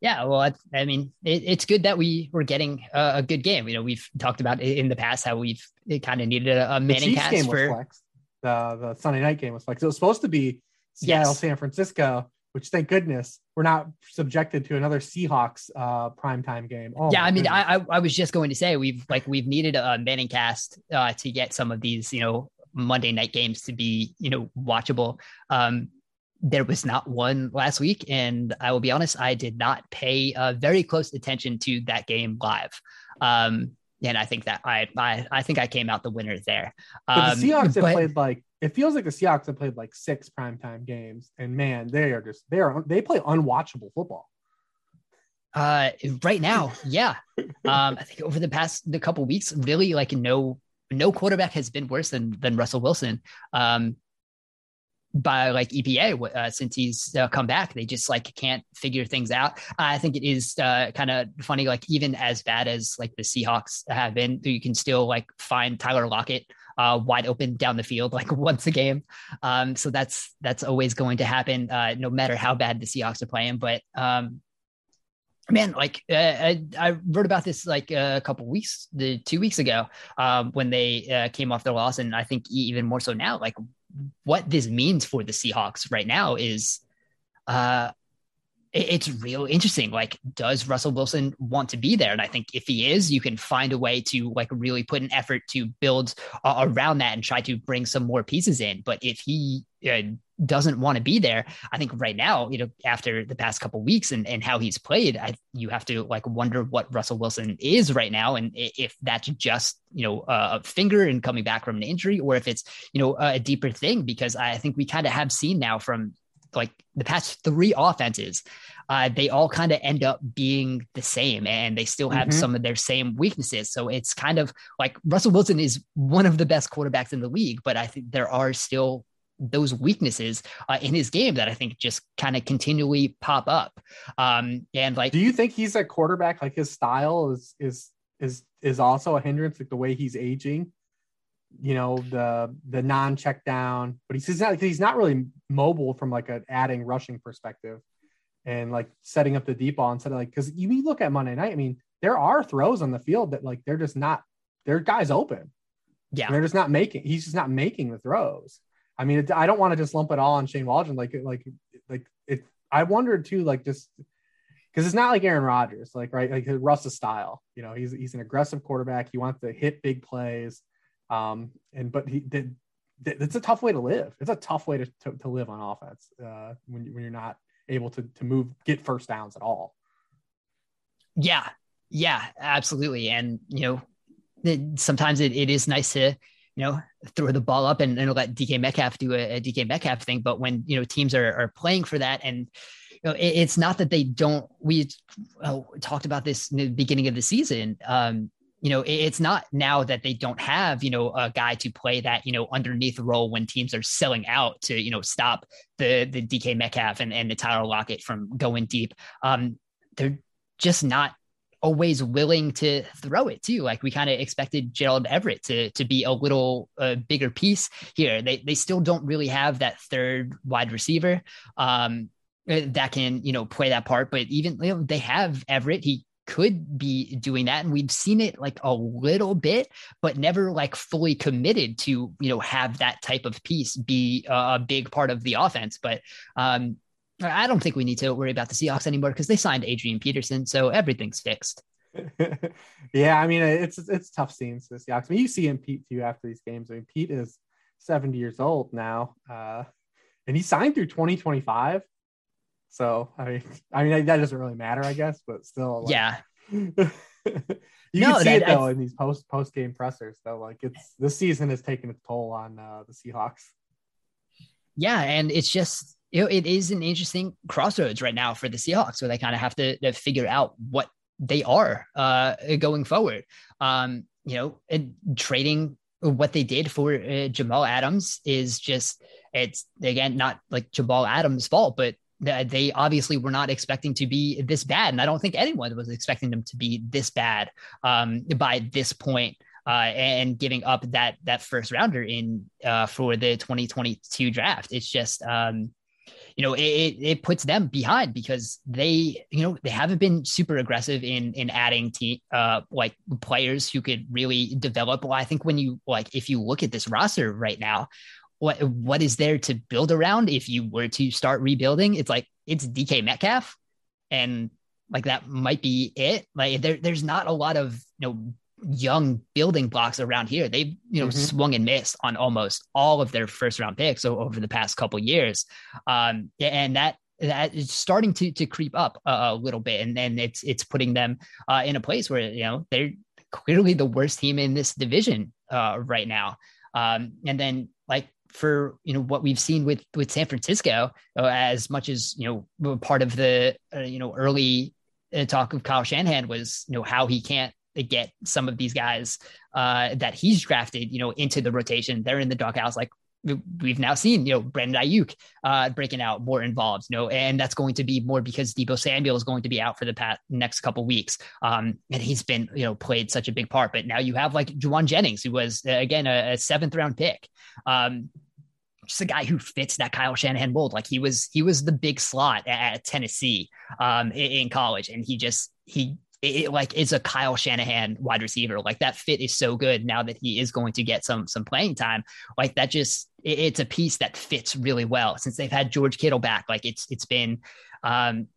Yeah, well, I, I mean, it, it's good that we were getting a, a, good game. You know, we've talked about in the past how we've kind of needed a, a Manning cast game for flex. the the Sunday night game was flex. It was supposed to be Seattle, yes. San Francisco, which thank goodness we're not subjected to another Seahawks uh primetime game. Oh, yeah, I mean, I, I was just going to say we've like we've needed a Manning cast uh, to get some of these, you know, Monday night games to be, you know, watchable. Um, there was not one last week, and I will be honest, I did not pay uh, very close attention to that game live. Um, and I think that I, I I think I came out the winner there. Um, but the um, Seahawks but, have played like it feels like the Seahawks have played like six primetime games, and man, they are just they are they play unwatchable football. Uh, right now, yeah. Um, I think over the past the couple weeks, really like no no quarterback has been worse than than Russell Wilson. Um, by like EPA uh, since he's uh, come back. They just like can't figure things out. I think it is uh, kind of funny, like even as bad as like the Seahawks have been, you can still like find Tyler Lockett uh, wide open down the field like once a game. Um, so that's that's always going to happen, uh, no matter how bad the Seahawks are playing. But um, man like uh, I, I, wrote about this like a couple weeks the two weeks ago um, when they uh, came off their loss and i think even more so now like what this means for the Seahawks right now is uh it's real interesting. Like, does Russell Wilson want to be there? And I think if he is, you can find a way to like really put an effort to build uh, around that and try to bring some more pieces in. But if he uh, doesn't want to be there, I think right now, you know, after the past couple weeks and, and how he's played, I, you have to like wonder what Russell Wilson is right now. And if that's just, you know, a finger and coming back from an injury or if it's, you know, a deeper thing, because I think we kind of have seen now from like the past three offenses, uh, they all kind of end up being the same and they still have mm-hmm. some of their same weaknesses. So it's kind of like Russell Wilson is one of the best quarterbacks in the league, but I think there are still those weaknesses uh, in his game that I think just kind of continually pop up. Um, and like, do you think he's a quarterback? Like his style is is is is also a hindrance, like the way he's aging you know the the non check down, but he's not he's not really mobile from like an adding rushing perspective, and like setting up the deep ball instead of like because you look at Monday night. I mean, there are throws on the field that like they're just not their guys open. Yeah, they're just not making. He's just not making the throws. I mean, it, I don't want to just lump it all on Shane Waldron. Like like like it. I wondered too, like just because it's not like Aaron Rodgers, like right, like Russ's style. You know, he's he's an aggressive quarterback. He wants to hit big plays. Um, and but he did. It's a tough way to live. It's a tough way to, to, to live on offense uh, when, you, when you're not able to, to move, get first downs at all. Yeah. Yeah, absolutely. And, you know, sometimes it, it is nice to, you know, throw the ball up and, and let DK Metcalf do a, a, DK Metcalf thing. But when, you know, teams are, are playing for that and, you know, it, it's not that they don't, we oh, talked about this in the beginning of the season. Um, you know, it's not now that they don't have, you know, a guy to play that, you know, underneath role when teams are selling out to, you know, stop the the DK Metcalf and, and the Tyler Lockett from going deep. Um, they're just not always willing to throw it too. Like we kind of expected Gerald Everett to to be a little uh, bigger piece here. They they still don't really have that third wide receiver um, uh, that can you know play that part. But even you know they have Everett. He could be doing that and we've seen it like a little bit but never like fully committed to you know have that type of piece be a big part of the offense but um I don't think we need to worry about the Seahawks anymore because they signed Adrian Peterson, so everything's fixed. yeah, I mean it's it's tough scenes the Seahawks. I mean, you see him Pete too after these games. I mean, Pete is 70 years old now, uh, and he signed through 2025. So I mean, I mean that doesn't really matter, I guess, but still. Like, yeah. you no, can see that, it though I, in these post post game pressers though. Like it's this season has taken its toll on uh, the Seahawks. Yeah, and it's just you know it is an interesting crossroads right now for the Seahawks, where they kind of have to, to, figure out what they are uh, going forward. Um, you know, trading what they did for uh, Jamal Adams is just it's again not like Jamal Adams' fault, but they obviously were not expecting to be this bad, and I don't think anyone was expecting them to be this bad um, by this point. Uh, and giving up that that first rounder in uh, for the 2022 draft, it's just um, you know, it, it puts them behind because they, you know, they haven't been super aggressive in in adding team uh like players who could really develop. Well, I think when you like if you look at this roster right now, what what is there to build around if you were to start rebuilding? It's like it's DK Metcalf and like that might be it. Like there, there's not a lot of you know young building blocks around here. They've you know mm-hmm. swung and missed on almost all of their first round picks over the past couple years, um, and that that is starting to to creep up a, a little bit, and then it's it's putting them uh, in a place where you know they're clearly the worst team in this division uh, right now. Um, and then like for you know what we've seen with with San Francisco, uh, as much as you know part of the uh, you know early uh, talk of Kyle Shanahan was you know how he can't get some of these guys uh, that he's drafted, you know, into the rotation. They're in the doghouse. Like we've now seen, you know, Brandon Aiyuk uh, breaking out more involved, you know, and that's going to be more because Deebo Samuel is going to be out for the past next couple weeks. Um, and he's been, you know, played such a big part. But now you have like Jauan Jennings, who was uh, again a, a, seventh round pick. Um, just a guy who fits that Kyle Shanahan mold. Like he was, he was the big slot at, at Tennessee um, in, in college, and he just he it, like is a Kyle Shanahan wide receiver. Like that fit is so good now that he is going to get some some playing time. Like that just it, it's a piece that fits really well since they've had George Kittle back. Like it's it's been um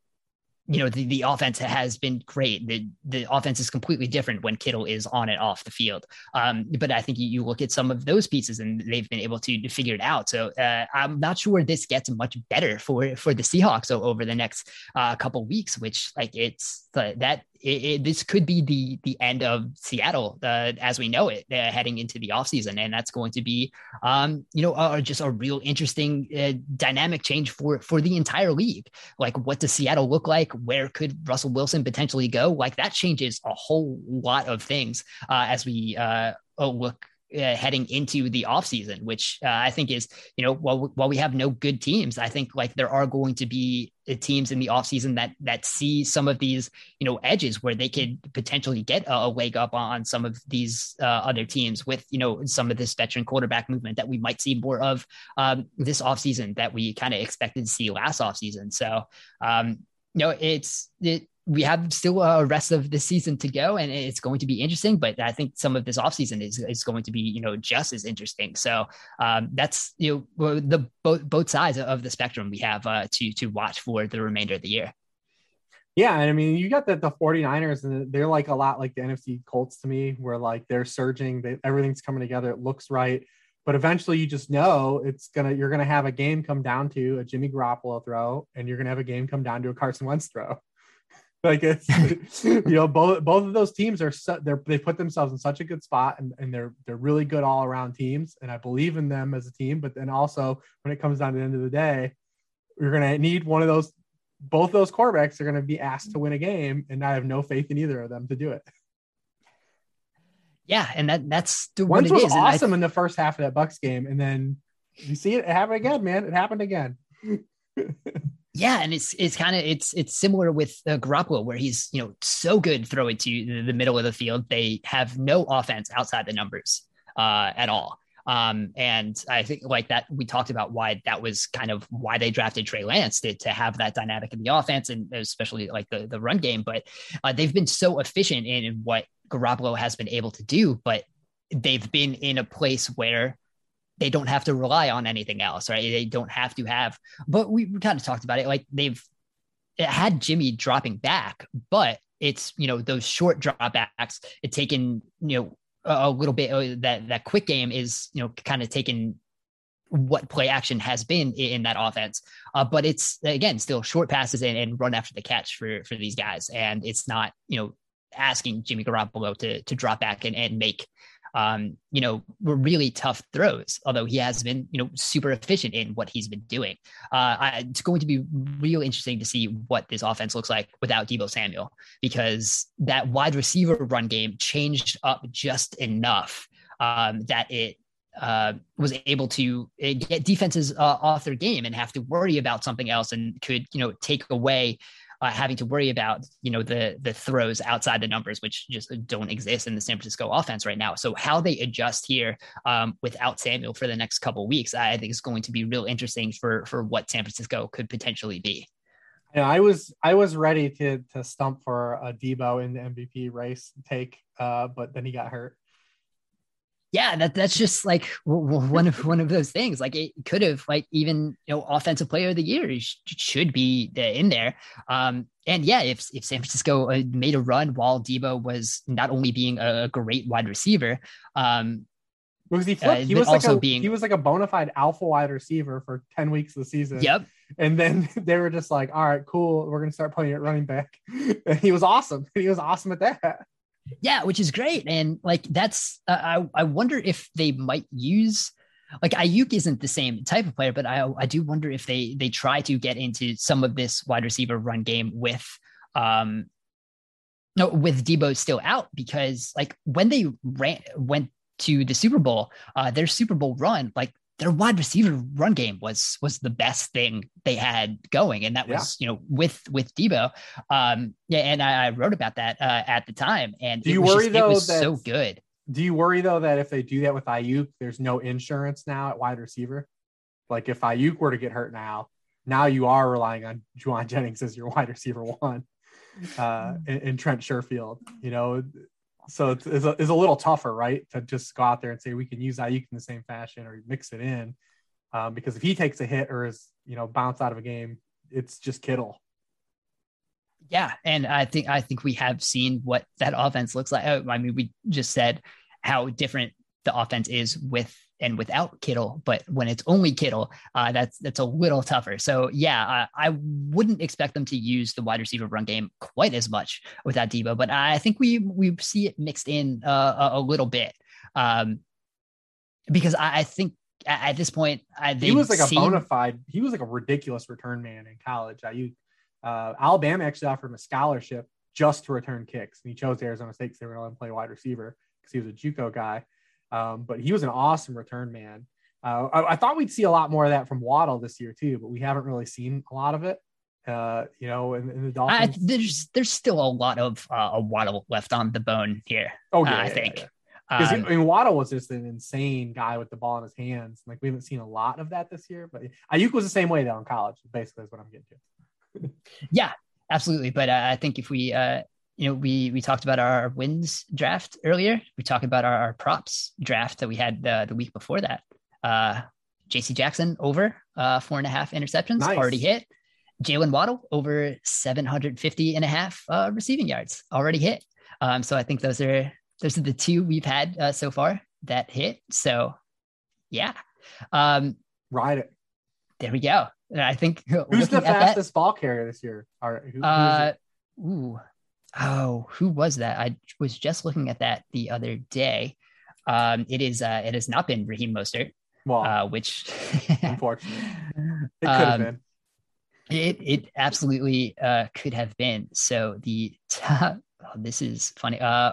you know the, the offense has been great. The the offense is completely different when Kittle is on and off the field. Um, but I think you, you, look at some of those pieces and they've been able to, to figure it out. So uh, I'm not sure this gets much better for for the Seahawks over the next uh, couple weeks. Which like it's that it, it, this could be the the end of Seattle uh, as we know it uh, heading into the offseason. and that's going to be um, you know uh, just a real interesting uh, dynamic change for for the entire league. Like, what does Seattle look like? Where could Russell Wilson potentially go? Like that changes a whole lot of things uh, as we uh, look uh, heading into the offseason, which uh, I think is, you know, while, while we have no good teams, I think like there are going to be uh, teams in the offseason that that see some of these, you know, edges where they could potentially get a, a leg up on some of these uh, other teams with, you know, some of this veteran quarterback movement that we might see more of um, this offseason that we kind of expected to see last offseason. So, um, you know, it's it, we have still a rest of the season to go and it's going to be interesting but i think some of this offseason is, is going to be you know just as interesting so um, that's you know the both both sides of the spectrum we have uh, to to watch for the remainder of the year yeah and i mean you got the, the 49ers and they're like a lot like the nfc colts to me where like they're surging they, everything's coming together it looks right but eventually you just know it's gonna you're gonna have a game come down to a Jimmy Garoppolo throw, and you're gonna have a game come down to a Carson Wentz throw. Like it's you know both both of those teams are so, they're they put themselves in such a good spot and, and they're they're really good all around teams and I believe in them as a team but then also when it comes down to the end of the day you're going to need one of those both those quarterbacks are going to be asked to win a game and I have no faith in either of them to do it. Yeah, and that that's the Wentz was awesome in the first half of that Bucs game and then you see it, it happen again man it happened again. Yeah, and it's it's kind of it's it's similar with uh, Garoppolo, where he's you know so good throwing to the middle of the field. They have no offense outside the numbers uh, at all. Um, and I think like that we talked about why that was kind of why they drafted Trey Lance to, to have that dynamic in the offense and especially like the, the run game. But uh, they've been so efficient in, in what Garoppolo has been able to do, but they've been in a place where they don't have to rely on anything else, right? They don't have to have, but we, we kind of talked about it. Like they've had Jimmy dropping back, but it's, you know, those short dropbacks, it taken, you know, a, a little bit uh, that, that quick game is, you know, kind of taken what play action has been in, that offense. Uh, but it's again, still short passes and, and run after the catch for, for these guys. And it's not, you know, asking Jimmy Garoppolo to to drop back and, and make um, you know, were really tough throws, although he has been, you know, super efficient in what he's been doing. Uh, I, it's going to be real interesting to see what this offense looks like without Deebo Samuel, because that wide receiver run game changed up just enough um, that it uh, was able to uh, get defenses uh, off their game and have to worry about something else and could, you know, take away uh, having to worry about you know the the throws outside the numbers, which just don't exist in the San Francisco offense right now. So how they adjust here um, without Samuel for the next couple weeks, I think is going to be real interesting for for what San Francisco could potentially be. I was I was ready to to stump for a Deebo in the MVP race take, uh, but then he got hurt yeah, that that's just like one of one of those things. Like it could have like even you know offensive player of the year should be in there. Um, and yeah, if if San Francisco uh, made a run while Deebo was not only being a great wide receiver, um, because he flipped, uh, he was like a, being, he was like a bona fide alpha wide receiver for ten weeks of the season. Yep. And then they were just like, "All right, cool, we're gonna start playing at running back," and he was awesome. He was awesome at that. Yeah, which is great. And like that's uh, I I wonder if they might use like Aiyuk isn't the same type of player, but I I do wonder if they they try to get into some of this wide receiver run game with um no with Deebo still out because like when they ran went to the Super Bowl, uh their Super Bowl run, like their wide receiver run game was was the best thing they had going, and that was yeah. you know with with Deebo. Um, yeah, and I, I wrote about that uh, at the time, and do you worry just, though? It was so good. Do you worry though that if they do that with Aiyuk, there's no insurance now at wide receiver? Like if Aiyuk were to get hurt now, now you are relying on Jauan Jennings as your wide receiver one, uh, and, and Trent Sherfield. You know, so it's, it's, a, it's a little tougher, right? To just go out there and say we can use Aiyuk in the same fashion or mix it in, um, because if he takes a hit or is you know bounced out of a game, it's just Kittle. Yeah, and I think I think we have seen what that offense looks like. I mean, we just said how different the offense is with and without Kittle, but when it's only Kittle, uh, that's that's a little tougher. So yeah, uh, I wouldn't expect them to use the wide receiver run game quite as much without Deebo, but I think we we see it mixed in uh, a, a, little bit um, because I, I, think at, this point I, he was like a bona fide. He was like a ridiculous return man in college. I, uh, Alabama actually offered him a scholarship just to return kicks, and he chose Arizona State because they were going to play wide receiver because he was a JUCO guy. Um, but he was an awesome return man. Uh, I, I, thought we'd see a lot more of that from Waddle this year too, but we haven't really seen a lot of it. Uh, you know, in, in the Dolphins, I, there's there's still a lot of uh, a Waddle left on the bone here. Oh yeah, I yeah, think. Because yeah, um, I mean, Waddle was just an insane guy with the ball in his hands. Like we haven't seen a lot of that this year, but Aiyuk was the same way though in college. Basically, is what I'm getting to. yeah, absolutely. But uh, I think if we uh, you know, we we talked about our wins draft earlier. We talked about our, our props draft that we had the, the week before that. Uh, J.C. Jackson over uh, four and a half interceptions nice. already hit. Jaylen Waddle over 750 and a half uh, receiving yards already hit. Um, so I think those are those are the two we've had uh, so far that hit. So yeah, um, ride it. There we go. I think who's the fastest that, ball carrier this year? Or who, uh, ooh, oh, who was that? I was just looking at that the other day. Um, it is uh, it has not been Raheem Mostert, well, uh, which unfortunately it could have um, been. It it absolutely uh, could have been. So the top, oh, this is funny. Uh,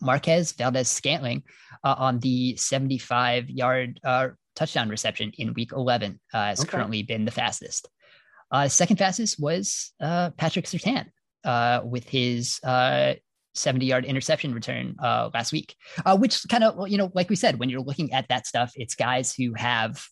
Marquez Valdes-Scantling uh, on the 75 yard uh, touchdown reception in week 11 uh, has okay. currently been the fastest. Uh, second fastest was uh, Patrick Surtain uh, with his uh, 70 yard interception return uh, last week, uh, which kind of, you know, like we said, when you're looking at that stuff, it's guys who have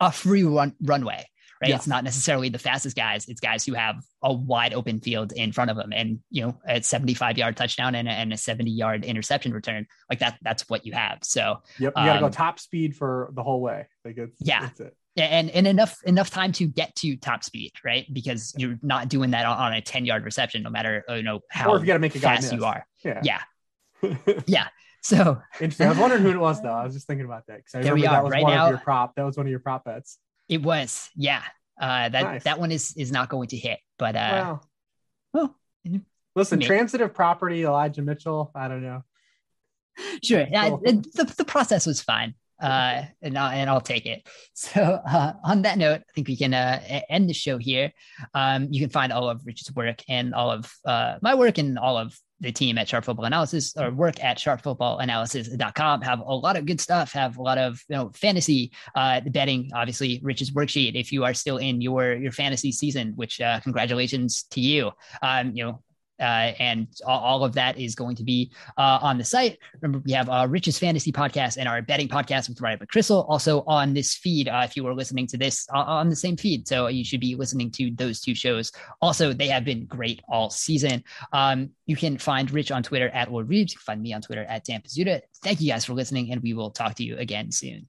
a free run runway, right? Yeah. It's not necessarily the fastest guys. It's guys who have a wide open field in front of them. And, you know, a 75 yard touchdown and a, and a 70 yard interception return, like that, that's what you have. So, yep, you got to um, go top speed for the whole way. Like it's, yeah. It's it and and enough enough time to get to top speed, right? Because you're not doing that on, on a 10 yard reception, no matter uh, you know how or if you got to make a fast you are. Yeah, yeah, yeah. So interesting. I was wondering who it was though. I was just thinking about that because I there remember that was right one now, of your prop. That was one of your prop bets. It was, yeah. Uh, that nice. that one is is not going to hit, but uh, wow. well, Listen, Maybe. transitive property, Elijah Mitchell. I don't know. Sure. Yeah, the, the process was fine. Uh, and, I'll, and I'll take it. So, uh, on that note, I think we can uh, end the show here. Um, you can find all of Rich's work and all of uh, my work and all of the team at Sharp Football Analysis or work at sharpfootballanalysis.com have a lot of good stuff, have a lot of, you know, fantasy uh, betting, obviously Rich's worksheet. If you are still in your, your fantasy season, which uh, congratulations to you. Um, you know, uh, and all, of that is going to be uh, on the site. Remember, we have our Rich's Fantasy podcast and our betting podcast with Ryan McCrystal also on this feed. Uh, if you were listening to this uh, on the same feed, so you should be listening to those two shows. Also, they have been great all season. Um, you can find Rich on Twitter at LordReebs. You can find me on Twitter at Dan Pizzuta. Thank you guys for listening, and we will talk to you again soon.